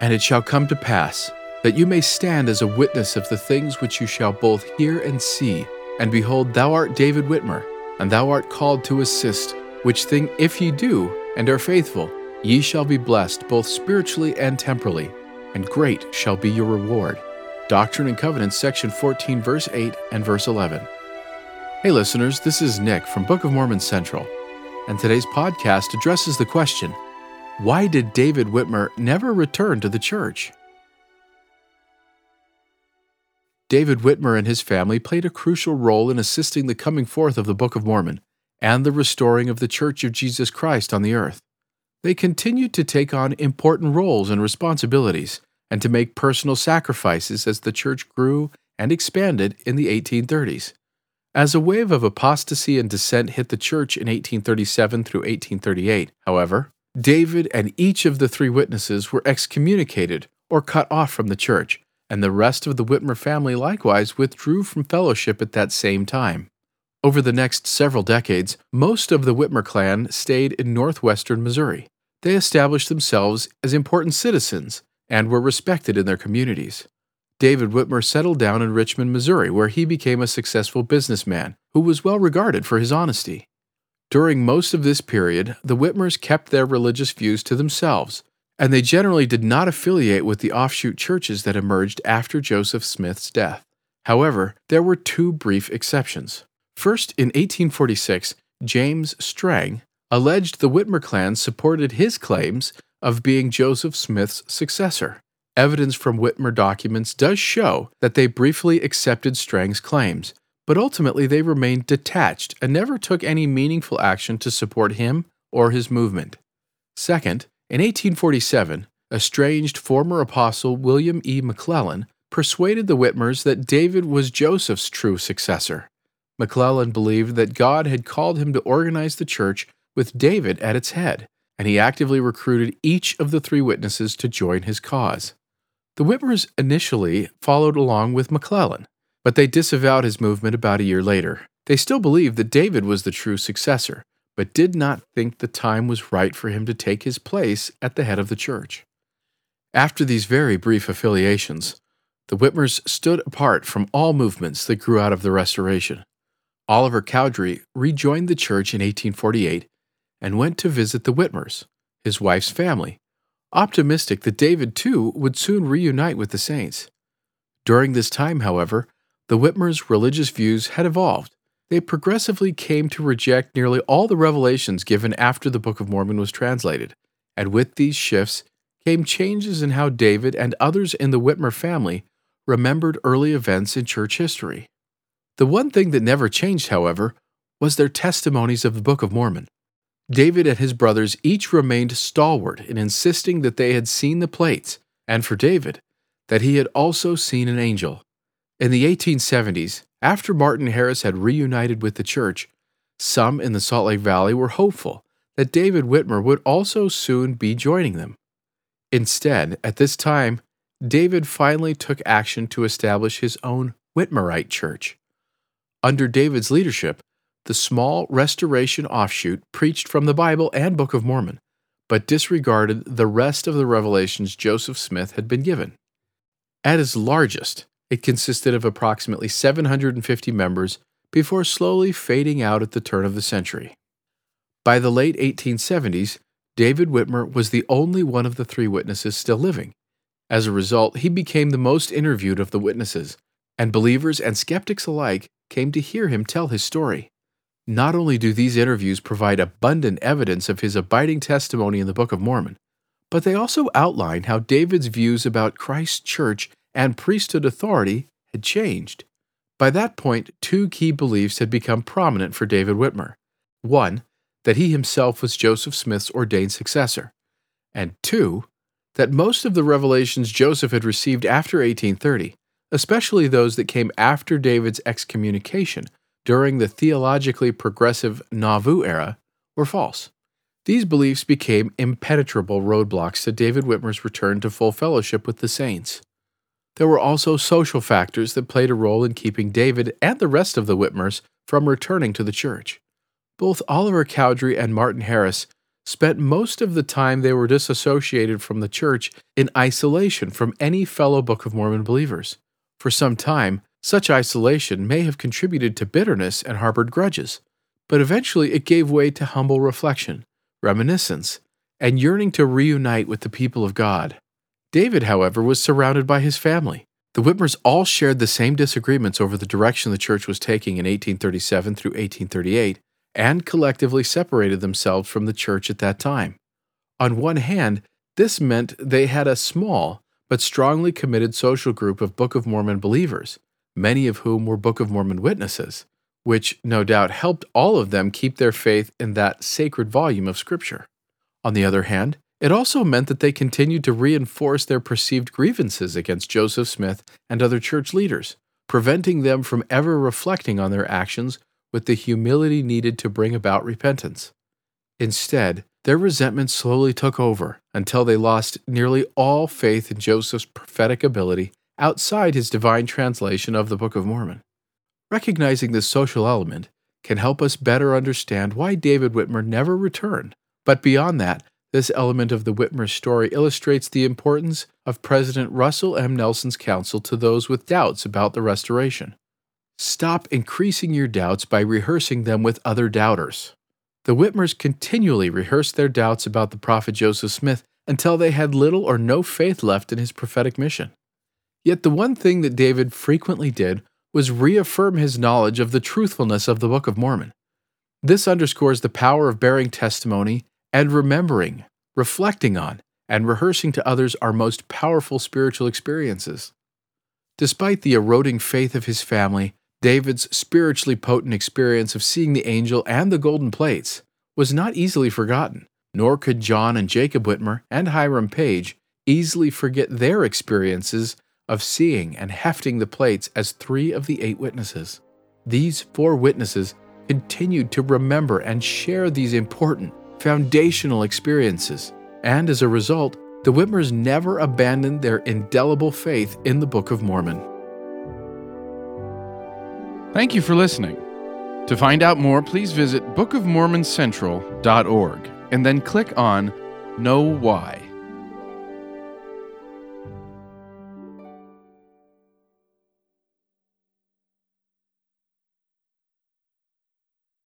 And it shall come to pass, that you may stand as a witness of the things which you shall both hear and see. And behold, thou art David Whitmer, and thou art called to assist, which thing if ye do, and are faithful, ye shall be blessed both spiritually and temporally, and great shall be your reward. Doctrine and Covenants, section 14, verse 8 and verse 11. Hey, listeners, this is Nick from Book of Mormon Central, and today's podcast addresses the question why did David Whitmer never return to the church? David Whitmer and his family played a crucial role in assisting the coming forth of the Book of Mormon and the restoring of the Church of Jesus Christ on the earth. They continued to take on important roles and responsibilities and to make personal sacrifices as the church grew and expanded in the 1830s. As a wave of apostasy and dissent hit the church in 1837 through 1838, however, David and each of the three witnesses were excommunicated or cut off from the church, and the rest of the Whitmer family likewise withdrew from fellowship at that same time. Over the next several decades, most of the Whitmer clan stayed in northwestern Missouri. They established themselves as important citizens and were respected in their communities. David Whitmer settled down in Richmond, Missouri, where he became a successful businessman who was well regarded for his honesty. During most of this period, the Whitmers kept their religious views to themselves, and they generally did not affiliate with the offshoot churches that emerged after Joseph Smith's death. However, there were two brief exceptions. First, in 1846, James Strang alleged the Whitmer clan supported his claims of being Joseph Smith's successor. Evidence from Whitmer documents does show that they briefly accepted Strang's claims, but ultimately they remained detached and never took any meaningful action to support him or his movement. Second, in 1847, estranged former apostle William E. McLellin persuaded the Whitmers that David was Joseph's true successor. McLellin believed that God had called him to organize the church with David at its head, and he actively recruited each of the three witnesses to join his cause. The Whitmers initially followed along with McLellin, but they disavowed his movement about a year later. They still believed that David was the true successor, but did not think the time was right for him to take his place at the head of the church. After these very brief affiliations, the Whitmers stood apart from all movements that grew out of the Restoration. Oliver Cowdery rejoined the church in 1848 and went to visit the Whitmers, his wife's family, optimistic that David too would soon reunite with the saints. During this time, however, the Whitmers' religious views had evolved. They progressively came to reject nearly all the revelations given after the Book of Mormon was translated, and with these shifts came changes in how David and others in the Whitmer family remembered early events in church history. The one thing that never changed, however, was their testimonies of the Book of Mormon. David and his brothers each remained stalwart in insisting that they had seen the plates, and for David, that he had also seen an angel. In the 1870s, after Martin Harris had reunited with the church, some in the Salt Lake Valley were hopeful that David Whitmer would also soon be joining them. Instead, at this time, David finally took action to establish his own Whitmerite church. Under David's leadership, the small restoration offshoot preached from the Bible and Book of Mormon, but disregarded the rest of the revelations Joseph Smith had been given. At its largest, it consisted of approximately 750 members before slowly fading out at the turn of the century. By the late 1870s, David Whitmer was the only one of the three witnesses still living. As a result, he became the most interviewed of the witnesses, and believers and skeptics alike came to hear him tell his story. Not only do these interviews provide abundant evidence of his abiding testimony in the Book of Mormon, but they also outline how David's views about Christ's church and priesthood authority had changed. By that point, two key beliefs had become prominent for David Whitmer. One, that he himself was Joseph Smith's ordained successor, and two, that most of the revelations Joseph had received after 1830, especially those that came after David's excommunication during the theologically progressive Nauvoo era, were false. These beliefs became impenetrable roadblocks to David Whitmer's return to full fellowship with the saints. There were also social factors that played a role in keeping David and the rest of the Whitmers from returning to the church. Both Oliver Cowdery and Martin Harris spent most of the time they were disassociated from the church in isolation from any fellow Book of Mormon believers. For some time, such isolation may have contributed to bitterness and harbored grudges, but eventually it gave way to humble reflection, reminiscence, and yearning to reunite with the people of God. David, however, was surrounded by his family. The Whitmers all shared the same disagreements over the direction the church was taking in 1837 through 1838 and collectively separated themselves from the church at that time. On one hand, this meant they had a small but strongly committed social group of Book of Mormon believers, many of whom were Book of Mormon witnesses, which no doubt helped all of them keep their faith in that sacred volume of Scripture. On the other hand, it also meant that they continued to reinforce their perceived grievances against Joseph Smith and other church leaders, preventing them from ever reflecting on their actions with the humility needed to bring about repentance. Instead, their resentment slowly took over until they lost nearly all faith in Joseph's prophetic ability outside his divine translation of the Book of Mormon. Recognizing this social element can help us better understand why David Whitmer never returned, but beyond that, this element of the Whitmer story illustrates the importance of President Russell M. Nelson's counsel to those with doubts about the restoration. Stop increasing your doubts by rehearsing them with other doubters. The Whitmers continually rehearsed their doubts about the prophet Joseph Smith until they had little or no faith left in his prophetic mission. Yet the one thing that David frequently did was reaffirm his knowledge of the truthfulness of the Book of Mormon. This underscores the power of bearing testimony and remembering, reflecting on, and rehearsing to others our most powerful spiritual experiences. Despite the eroding faith of his family, David's spiritually potent experience of seeing the angel and the golden plates was not easily forgotten, nor could John and Jacob Whitmer and Hiram Page easily forget their experiences of seeing and hefting the plates as three of the eight witnesses. These four witnesses continued to remember and share these important, foundational experiences, and as a result, the Whitmers never abandoned their indelible faith in the Book of Mormon. Thank you for listening. To find out more, please visit bookofmormoncentral.org and then click on Know Why.